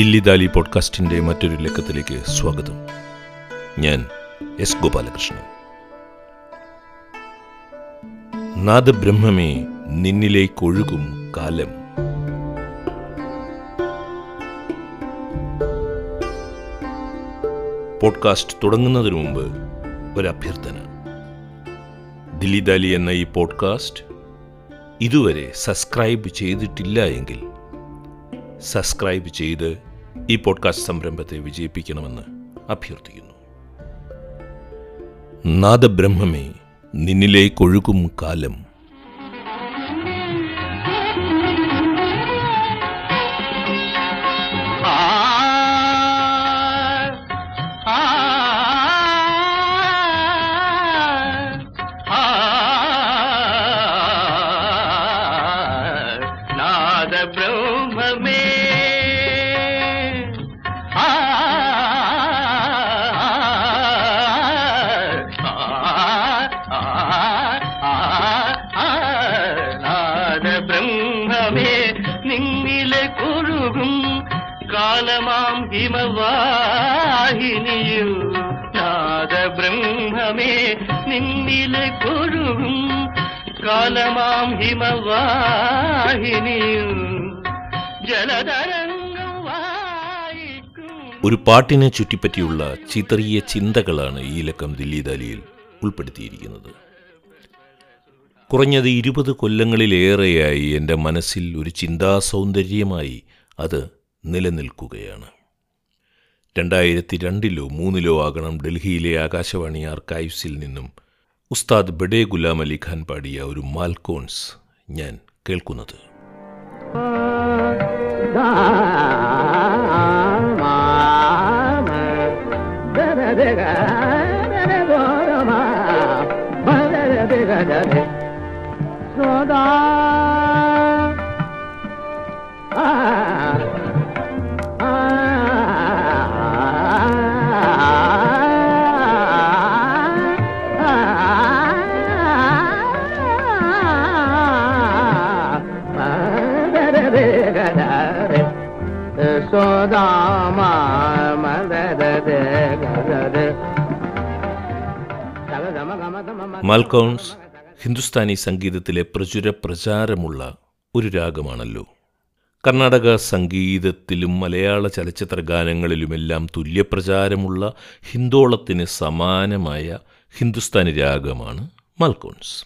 ദില്ലി ദാലി പോഡ്കാസ്റ്റിന്റെ മറ്റൊരു ലക്കത്തിലേക്ക് സ്വാഗതം. ഞാൻ എസ് ഗോപാലകൃഷ്ണൻ. നാദബ്രഹ്മമേ നിന്നിലേക്കൊഴുകും കാലം. പോഡ്കാസ്റ്റ് തുടങ്ങുന്നതിന് മുമ്പ് ഒരു അഭ്യർത്ഥന ദില്ലി ദാലി എന്ന ഈ പോഡ്കാസ്റ്റ് ഇതുവരെ സബ്സ്ക്രൈബ് ചെയ്തിട്ടില്ല എങ്കിൽ സബ്സ്ക്രൈബ് ചെയ്ത് ഈ പോഡ്കാസ്റ്റ് സംരംഭത്തെ വിജയിപ്പിക്കണമെന്ന് അഭ്യർത്ഥിക്കുന്നു. നാദബ്രഹ്മമേ നിന്നിലേക്കൊഴുകും കാലം നിന്നിലെ കൊഴുകും കാലമാം ഹിമവാഹിനി ജലതരംഗം ഒരു പാട്ടിനെ ചുറ്റിപ്പറ്റിയുള്ള ചിതറിയ ചിന്തകളാണ് ഈ ലക്കം ദില്ലിദാലിയിൽ ഉൾപ്പെടുത്തിയിരിക്കുന്നത്. കുറഞ്ഞത് ഇരുപത് കൊല്ലങ്ങളിലേറെയായി എന്റെ മനസ്സിൽ ഒരു ചിന്താ സൗന്ദര്യമായി അത് നിലനിൽക്കുകയാണ്. രണ്ടായിരത്തി രണ്ടിലോ മൂന്നിലോ ആകണം ഡൽഹിയിലെ ആകാശവാണി ആർക്കൈവ്സിൽ നിന്നും ഉസ്താദ് ബഡേ ഗുലാം അലി ഖാൻ പാടിയ ഒരു മാൽക്കോൺസ് ഞാൻ കേൾക്കുന്നത്. സോദാമാ മാൽക്കോൺസ് ഹിന്ദുസ്ഥാനി സംഗീതത്തിലെ പ്രചുര പ്രചാരമുള്ള ഒരു രാഗമാണല്ലോ. കർണാടക സംഗീതത്തിലും മലയാള ചലച്ചിത്ര ഗാനങ്ങളിലുമെല്ലാം തുല്യപ്രചാരമുള്ള ഹിന്ദോളത്തിന് സമാനമായ ഹിന്ദുസ്ഥാനി രാഗമാണ് മൽക്കോൺസ്.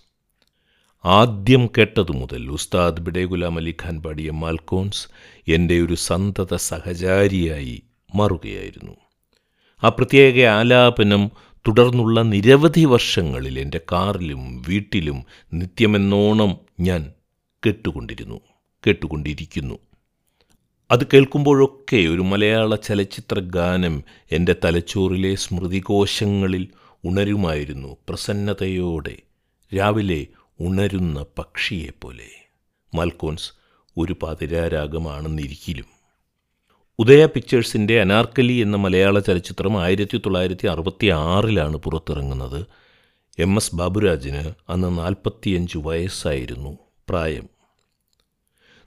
ആദ്യം കേട്ടതു മുതൽ ഉസ്താദ് ബിഡെ ഗുലാം അലി ഖാൻ പാടിയ മാൽക്കോൺസ് എന്റെ ഒരു സന്തത സഹചാരിയായി മാറുകയായിരുന്നു. ആ പ്രത്യേക ആലാപനം തുടർന്നുള്ള നിരവധി വർഷങ്ങളിൽ എന്റെ കാറിലും വീട്ടിലും നിത്യമെന്നോണം ഞാൻ കേട്ടുകൊണ്ടിരുന്നു കേട്ടുകൊണ്ടിരിക്കുന്നു. അത് കേൾക്കുമ്പോഴൊക്കെ ഒരു മലയാള ചലച്ചിത്ര ഗാനം എന്റെ തലച്ചോറിലെ സ്മൃതികോശങ്ങളിൽ ഉണരുമായിരുന്നു പ്രസന്നതയോടെ. രാവിലെ ഉണരുന്ന പക്ഷിയെപ്പോലെ. മാൽക്കോൺസ് ഒരു പാതിരാരാഗമാണെന്നിരിക്കലും. ഉദയ പിക്ചേഴ്സിന്റെ അനാർക്കലി എന്ന മലയാള ചലച്ചിത്രം ആയിരത്തി തൊള്ളായിരത്തി അറുപത്തി ആറിലാണ് പുറത്തിറങ്ങുന്നത്. എം എസ് ബാബുരാജിന് അന്ന് നാൽപ്പത്തിയഞ്ച് വയസ്സായിരുന്നു പ്രായം.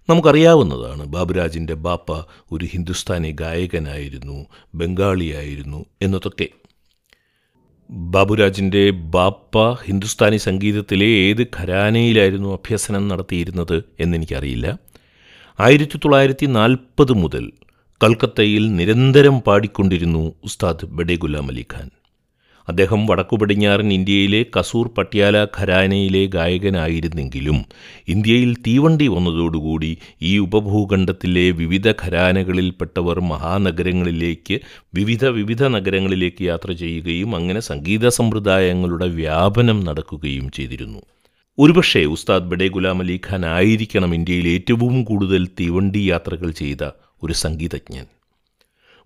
നമുക്കറിയാവുന്നതാണ് ബാബുരാജിന്റെ ബാപ്പ ഒരു ഹിന്ദുസ്ഥാനി ഗായകനായിരുന്നു ബംഗാളിയായിരുന്നു എന്നതൊക്കെ. ബാബുരാജിന്റെ ബാപ്പ ഹിന്ദുസ്ഥാനി സംഗീതത്തിലെ ഏത് ഖരാനയിലായിരുന്നു അഭ്യസനം നടത്തിയിരുന്നത് എന്നെനിക്കറിയില്ല. ആയിരത്തി തൊള്ളായിരത്തി നാൽപ്പത് മുതൽ കൽക്കത്തയിൽ നിരന്തരം പാടിക്കൊണ്ടിരുന്നു ഉസ്താദ് ബഡേഗുലാം അലി ഖാൻ. അദ്ദേഹം വടക്കുപടിഞ്ഞാറൻ ഇന്ത്യയിലെ കസൂർ പട്യാല ഖരാനയിലെ ഗായകനായിരുന്നെങ്കിലും ഇന്ത്യയിൽ തീവണ്ടി വന്നതോടുകൂടി ഈ ഉപഭൂഖണ്ഡത്തിലെ വിവിധ ഖരാനകളിൽപ്പെട്ടവർ മഹാനഗരങ്ങളിലേക്ക് വിവിധ വിവിധ നഗരങ്ങളിലേക്ക് യാത്ര ചെയ്യുകയും അങ്ങനെ സംഗീത സമ്പ്രദായങ്ങളുടെ വ്യാപനം നടക്കുകയും ചെയ്തിരുന്നു. ഒരുപക്ഷേ ഉസ്താദ് ബഡേ ഗുലാം അലി ഖാൻ ആയിരിക്കണം ഇന്ത്യയിൽ ഏറ്റവും കൂടുതൽ തീവണ്ടി യാത്രകൾ ചെയ്ത ഒരു സംഗീതജ്ഞൻ.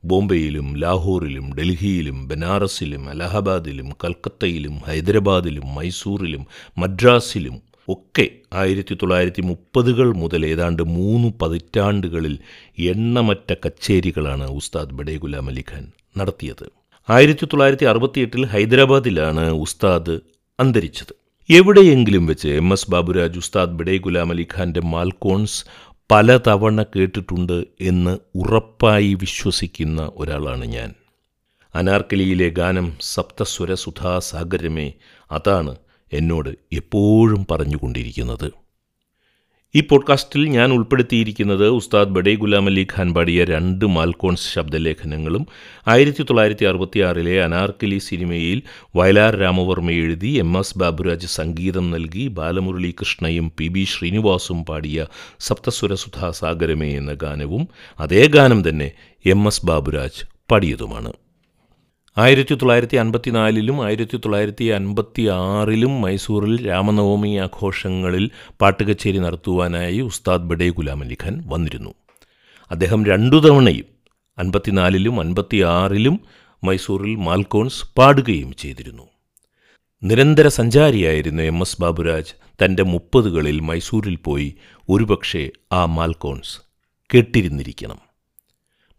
ബോംബെയിലും ലാഹോറിലും ഡൽഹിയിലും ബനാറസിലും അലഹബാദിലും കൽക്കത്തയിലും ഹൈദരാബാദിലും മൈസൂറിലും മദ്രാസിലും ഒക്കെ ആയിരത്തി തൊള്ളായിരത്തി മുപ്പതുകൾ മുതൽ ഏതാണ്ട് മൂന്ന് പതിറ്റാണ്ടുകളിൽ എണ്ണമറ്റ കച്ചേരികളാണ് ഉസ്താദ് ബഡേ ഗുലാം അലി ഖാൻ നടത്തിയത്. ആയിരത്തി തൊള്ളായിരത്തി അറുപത്തിയെട്ടിൽ ഹൈദരാബാദിലാണ് ഉസ്താദ് അന്തരിച്ചത്. എവിടെയെങ്കിലും വെച്ച് എം എസ് ബാബുരാജ് ഉസ്താദ് ബഡേ ഗുലാം അലി മാൽക്കോൺസ് പലതവണ കേട്ടിട്ടുണ്ട് എന്ന് ഉറപ്പായി വിശ്വസിക്കുന്ന ഒരാളാണ് ഞാൻ. അനാർക്കലിയിലെ ഗാനം സപ്തസ്വര സാഗരമേ അതാണ് എന്നോട് എപ്പോഴും പറഞ്ഞുകൊണ്ടിരിക്കുന്നത്. ഈ പോഡ്കാസ്റ്റിൽ ഞാൻ ഉൾപ്പെടുത്തിയിരിക്കുന്നത് ഉസ്താദ് ബഡേ ഗുലാം അലി ഖാൻ പാടിയ രണ്ട് മാൽക്കോൺസ് ശബ്ദലേഖനങ്ങളും ആയിരത്തി തൊള്ളായിരത്തി അറുപത്തിയാറിലെ അനാർക്കലി സിനിമയിൽ വയലാർ രാമവർമ്മ എഴുതി എം എസ് ബാബുരാജ് സംഗീതം നൽകി ബാലമുരളി കൃഷ്ണയും പി ബി ശ്രീനിവാസും പാടിയ സപ്തസ്വരസുധാസാഗരമേ എന്ന ഗാനവും അതേ ഗാനം തന്നെ എം എസ് ബാബുരാജ് പാടിയതുമാണ്. ആയിരത്തി തൊള്ളായിരത്തി അൻപത്തിനാലിലും ആയിരത്തി തൊള്ളായിരത്തി അൻപത്തി ആറിലും മൈസൂറിൽ രാമനവമി ആഘോഷങ്ങളിൽ പാട്ടുകച്ചേരി നടത്തുവാനായി ഉസ്താദ് ബഡേ ഗുലാം അലി ഖാൻ വന്നിരുന്നു. അദ്ദേഹം രണ്ടു തവണയും അൻപത്തിനാലിലും അൻപത്തി ആറിലും മൈസൂറിൽ മാൽക്കോൺസ് പാടുകയും ചെയ്തിരുന്നു. നിരന്തര സഞ്ചാരിയായിരുന്ന എം എസ് ബാബുരാജ്. തന്റെ മുപ്പതുകളിൽ മൈസൂരിൽ പോയി ഒരുപക്ഷെ ആ മാൽക്കോൺസ് കേട്ടിരുന്നിരിക്കണം.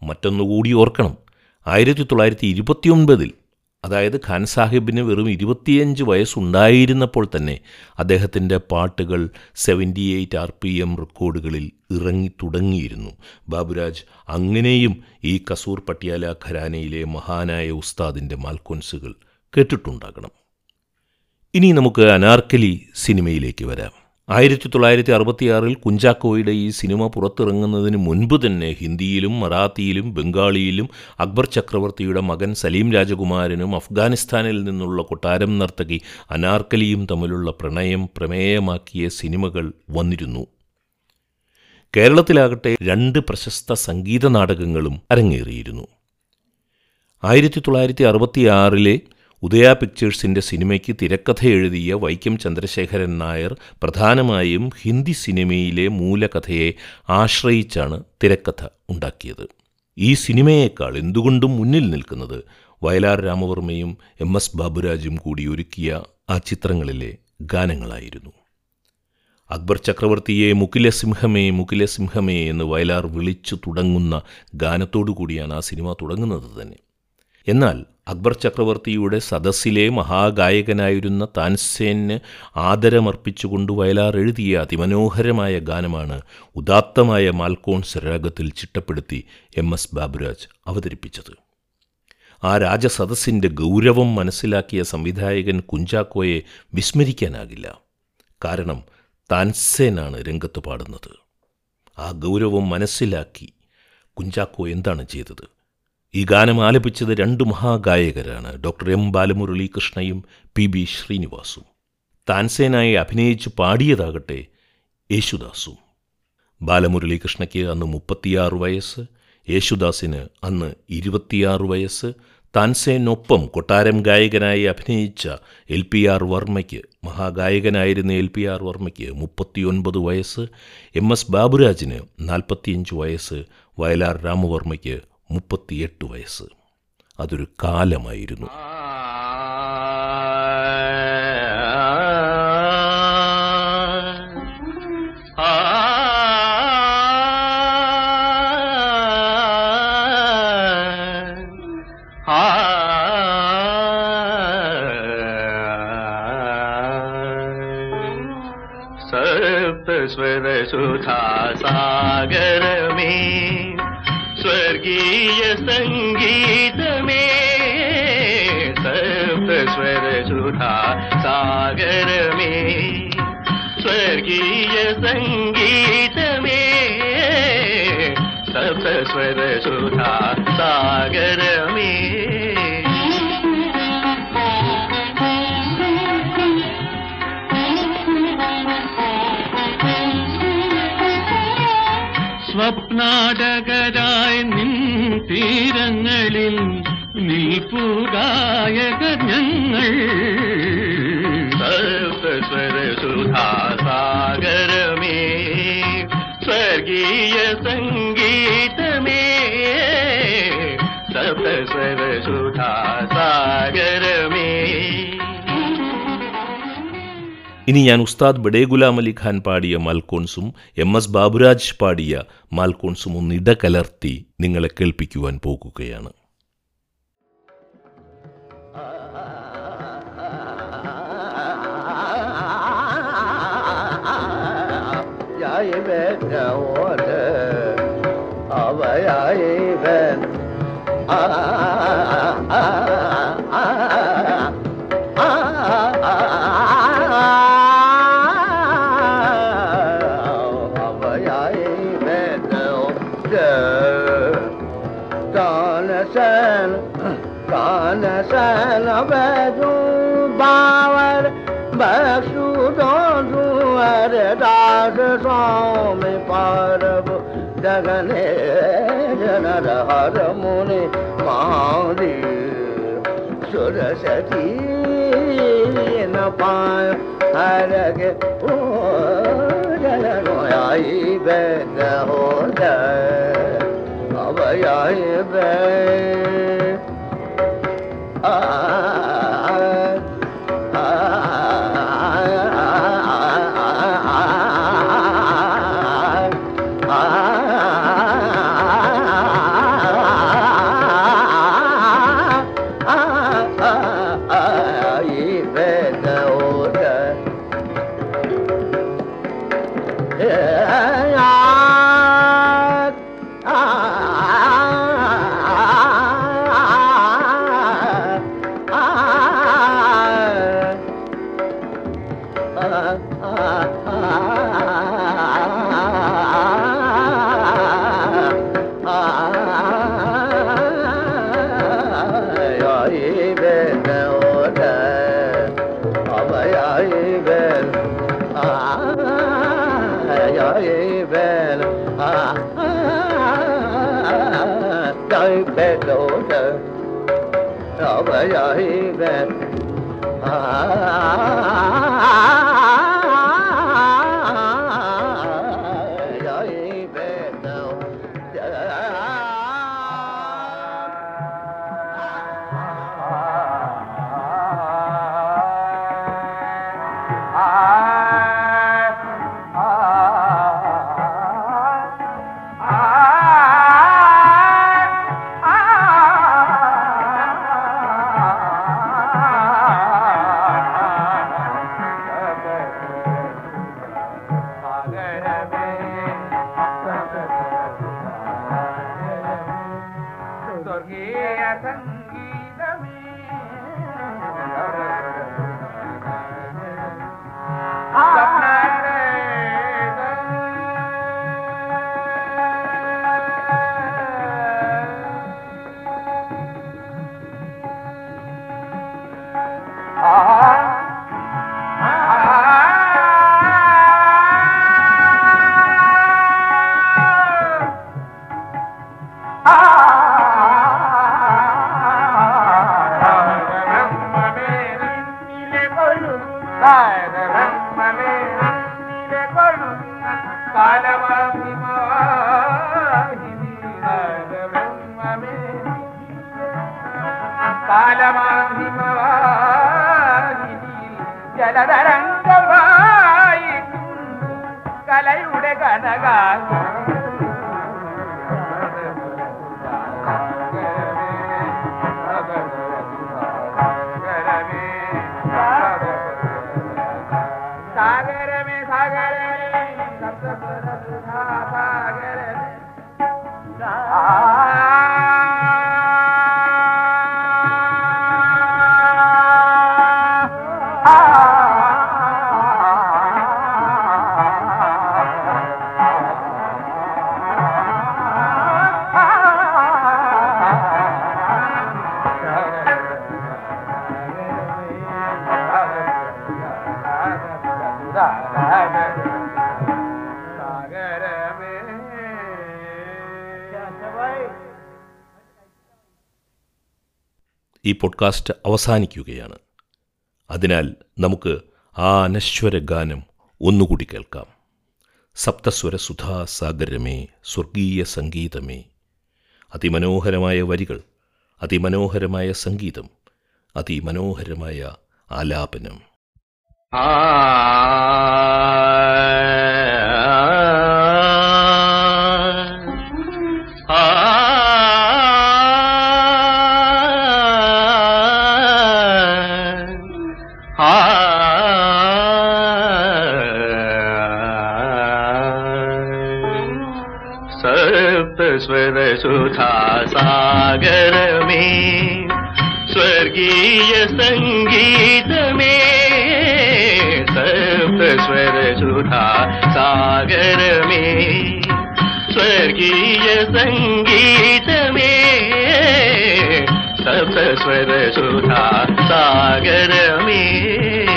മറ്റൊന്നുകൂടി ഓർക്കണം. ആയിരത്തി തൊള്ളായിരത്തി ഇരുപത്തിയൊൻപതിൽ അതായത് ഖാൻ സാഹിബിന് വെറും ഇരുപത്തിയഞ്ച് വയസ്സുണ്ടായിരുന്നപ്പോൾ തന്നെ അദ്ദേഹത്തിന്റെ പാട്ടുകൾ seventy eight R P M റെക്കോർഡുകളിൽ ഇറങ്ങി തുടങ്ങിയിരുന്നു. ബാബുരാജ് അങ്ങനെയും ഈ കസൂർ പട്ടിയാല ഖരാനയിലെ മഹാനായ ഉസ്താദിന്റെ മാൽക്കോൻസുകൾ കേട്ടിട്ടുണ്ടാകണം. ഇനി നമുക്ക് അനാർക്കലി സിനിമയിലേക്ക് വരാം. ആയിരത്തി തൊള്ളായിരത്തി അറുപത്തിയാറിൽ കുഞ്ചാക്കോയുടെ ഈ സിനിമ പുറത്തിറങ്ങുന്നതിന് മുൻപ് തന്നെ ഹിന്ദിയിലും മറാത്തിയിലും ബംഗാളിയിലും അക്ബർ ചക്രവർത്തിയുടെ മകൻ സലീം രാജകുമാരനും അഫ്ഗാനിസ്ഥാനിൽ നിന്നുള്ള കൊട്ടാരം നർത്തകി അനാർക്കലിയും തമ്മിലുള്ള പ്രണയം പ്രമേയമാക്കിയ സിനിമകൾ വന്നിരുന്നു. കേരളത്തിലാകട്ടെ രണ്ട് പ്രശസ്ത സംഗീത നാടകങ്ങളും അരങ്ങേറിയിരുന്നു. ആയിരത്തി തൊള്ളായിരത്തി അറുപത്തിയാറിലെ ഉദയ പിക്ചേഴ്സിന്റെ സിനിമയ്ക്ക് തിരക്കഥ എഴുതിയ വൈക്കം ചന്ദ്രശേഖരൻ നായർ പ്രധാനമായും ഹിന്ദി സിനിമയിലെ മൂലകഥയെ ആശ്രയിച്ചാണ് തിരക്കഥ ഉണ്ടാക്കിയത്. ഈ സിനിമയേക്കാൾ എന്തുകൊണ്ടും മുന്നിൽ നിൽക്കുന്നത് വയലാർ രാമവർമ്മയും എം എസ് ബാബുരാജും കൂടി ഒരുക്കിയ ആ ചിത്രങ്ങളിലെ ഗാനങ്ങളായിരുന്നു. അക്ബർ ചക്രവർത്തിയെ മുക്കിലെ സിംഹമേ മുക്കിലെ സിംഹമേ എന്ന് വയലാർ വിളിച്ചു തുടങ്ങുന്ന ഗാനത്തോടു കൂടിയാണ് ആ സിനിമ തുടങ്ങുന്നത് തന്നെ. എന്നാൽ അക്ബർ ചക്രവർത്തിയുടെ സദസ്സിലെ മഹാഗായകനായിരുന്ന താൻസേന് ആദരമർപ്പിച്ചുകൊണ്ട് വയലാർ എഴുതിയ അതിമനോഹരമായ ഗാനമാണ് ഉദാത്തമായ മാൽക്കോൺസ് രാഗത്തിൽ ചിട്ടപ്പെടുത്തി എം എസ് ബാബുരാജ് അവതരിപ്പിച്ചത്. ആ രാജസദസ്സിന്റെ ഗൗരവം മനസ്സിലാക്കിയ സംവിധായകൻ കുഞ്ചാക്കോയെ വിസ്മരിക്കാനാകില്ല. കാരണം താൻസേനാണ് രംഗത്ത് പാടുന്നത്. ആ ഗൗരവം മനസ്സിലാക്കി കുഞ്ചാക്കോ എന്താണ് ചെയ്തത്? ഈ ഗാനം ആലപിച്ചത് രണ്ട് മഹാഗായകരാണ് ഡോക്ടർ എം ബാലമുരളി കൃഷ്ണയും പി ബി ശ്രീനിവാസും. താൻസേനായി അഭിനയിച്ച് പാടിയതാകട്ടെ യേശുദാസും. ബാലമുരളി കൃഷ്ണയ്ക്ക് അന്ന് മുപ്പത്തിയാറ് വയസ്സ് യേശുദാസിന് അന്ന് ഇരുപത്തിയാറ് വയസ്സ് താൻസേനൊപ്പം കൊട്ടാരം ഗായകനായി അഭിനയിച്ച എൽ പി ആർ വർമ്മയ്ക്ക് മഹാഗായകനായിരുന്ന എൽ പി ആർ വർമ്മയ്ക്ക് മുപ്പത്തിയൊൻപത് വയസ്സ് എം എസ് ബാബുരാജിന് നാൽപ്പത്തിയഞ്ച് വയസ്സ് വയലാർ രാമവർമ്മയ്ക്ക് മുപ്പത്തിയെട്ട് വയസ്സ്. അതൊരു കാലമായിരുന്നു. സപ്തസ്വരസുധാ स्वर्गीय संगीत में, सप्त स्वर सुधा सागर में, स्वर्गीय संगीत में, सप्त स्वर सुधा सागर में। स्वप्नाडगराय निन् തീരങ്ങളിൽ നിൽപ്പുകായക ഞങ്ങൾ സർവസ്വര സുധാ സാഗരമേ സ്വർഗീയ സംഗീതമേ. സപ്തസ്വര ഇനി ഞാൻ ഉസ്താദ് ബഡേ ഗുലാം അലി ഖാൻ പാടിയ മാൽക്കോൺസും എം എസ് ബാബുരാജ് പാടിയ മാൽക്കോൺസും ഒന്ന് ഇടകലർത്തി നിങ്ങളെ കേൾപ്പിക്കുവാൻ പോകുകയാണ് Ya ye अमर दास स्वामी पारव जगने जनर हर मुनि मारी सुर सती न पाय हर के ओ जन रोयाई बेद हो जाए अब आई बेद Yeah. तव्ह सागर में ഈ പോഡ്കാസ്റ്റ് അവസാനിക്കുകയാണ്. അതിനാൽ നമുക്ക് ആ അനശ്വര ഗാനം ഒന്നുകൂടി കേൾക്കാം. സപ്തസ്വര സുധാസാഗരമേ സ്വർഗീയ സംഗീതമേ. അതിമനോഹരമായ വരികൾ അതിമനോഹരമായ സംഗീതം അതിമനോഹരമായ ആലാപനം. ആ सागर में स्वर्गीय संगीत में सप्त स्वर सुधा सागर में स्वर्गीय संगीत में सप्त स्वर सुधा सागर में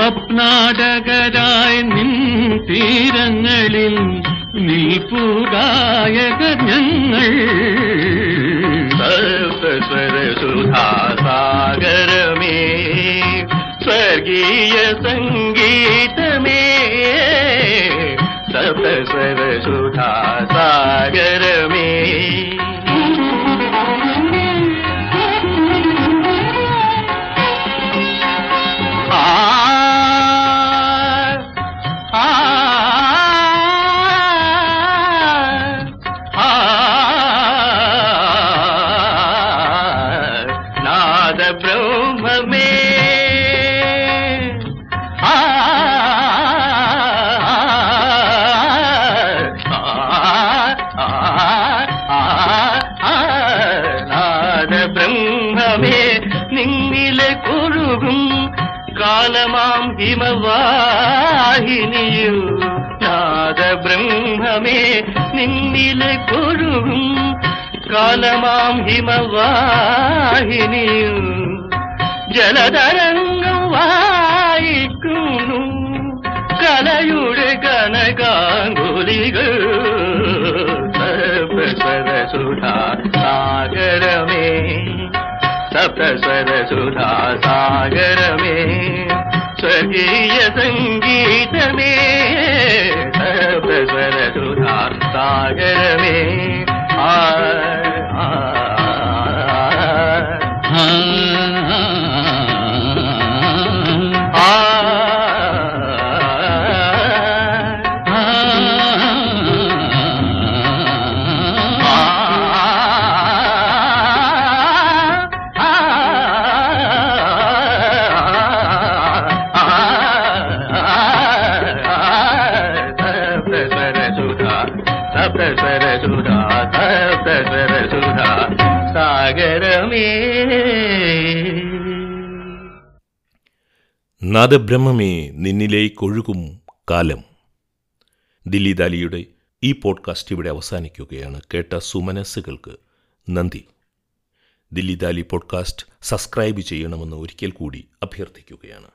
സ്വപ്നാടകരായി നിൻ തീരങ്ങളിൽ നിൽപ്പുകായകർ ഞങ്ങൾ സപ്തസ്വര സുധാ സാഗരമേ സ്വർഗീയ സംഗീതമേ. സപ്തസ്വര കാലമാം ഹിമവാഹിനിയു നാദബ്രഹ്മമേ നിന്നിലെ കുറുകും കാലമാം ഹിമവാഹിനിയു ജലതരംഗം വായിക്കുന്നു. കലയുടെ കനകാങ്കുലികൾ സപ്തസ്വരസുധാ സാഗരമേ സ്വർഗീയ സംഗീതമേ സപ്തസ്വരസുധാ സാഗരമേ ആ ആ, നാദബ്രഹ്മമേ നിന്നിലേക്കൊഴുകും കാലം. ദില്ലി ദാലിയുടെ ഈ പോഡ്കാസ്റ്റ് ഇവിടെ അവസാനിക്കുകയാണ്. കേട്ട സുമനസ്സുകൾക്ക് നന്ദി. ദില്ലി ദാലി പോഡ്കാസ്റ്റ് സബ്സ്ക്രൈബ് ചെയ്യണമെന്ന് ഒരിക്കൽ കൂടി അഭ്യർത്ഥിക്കുകയാണ്.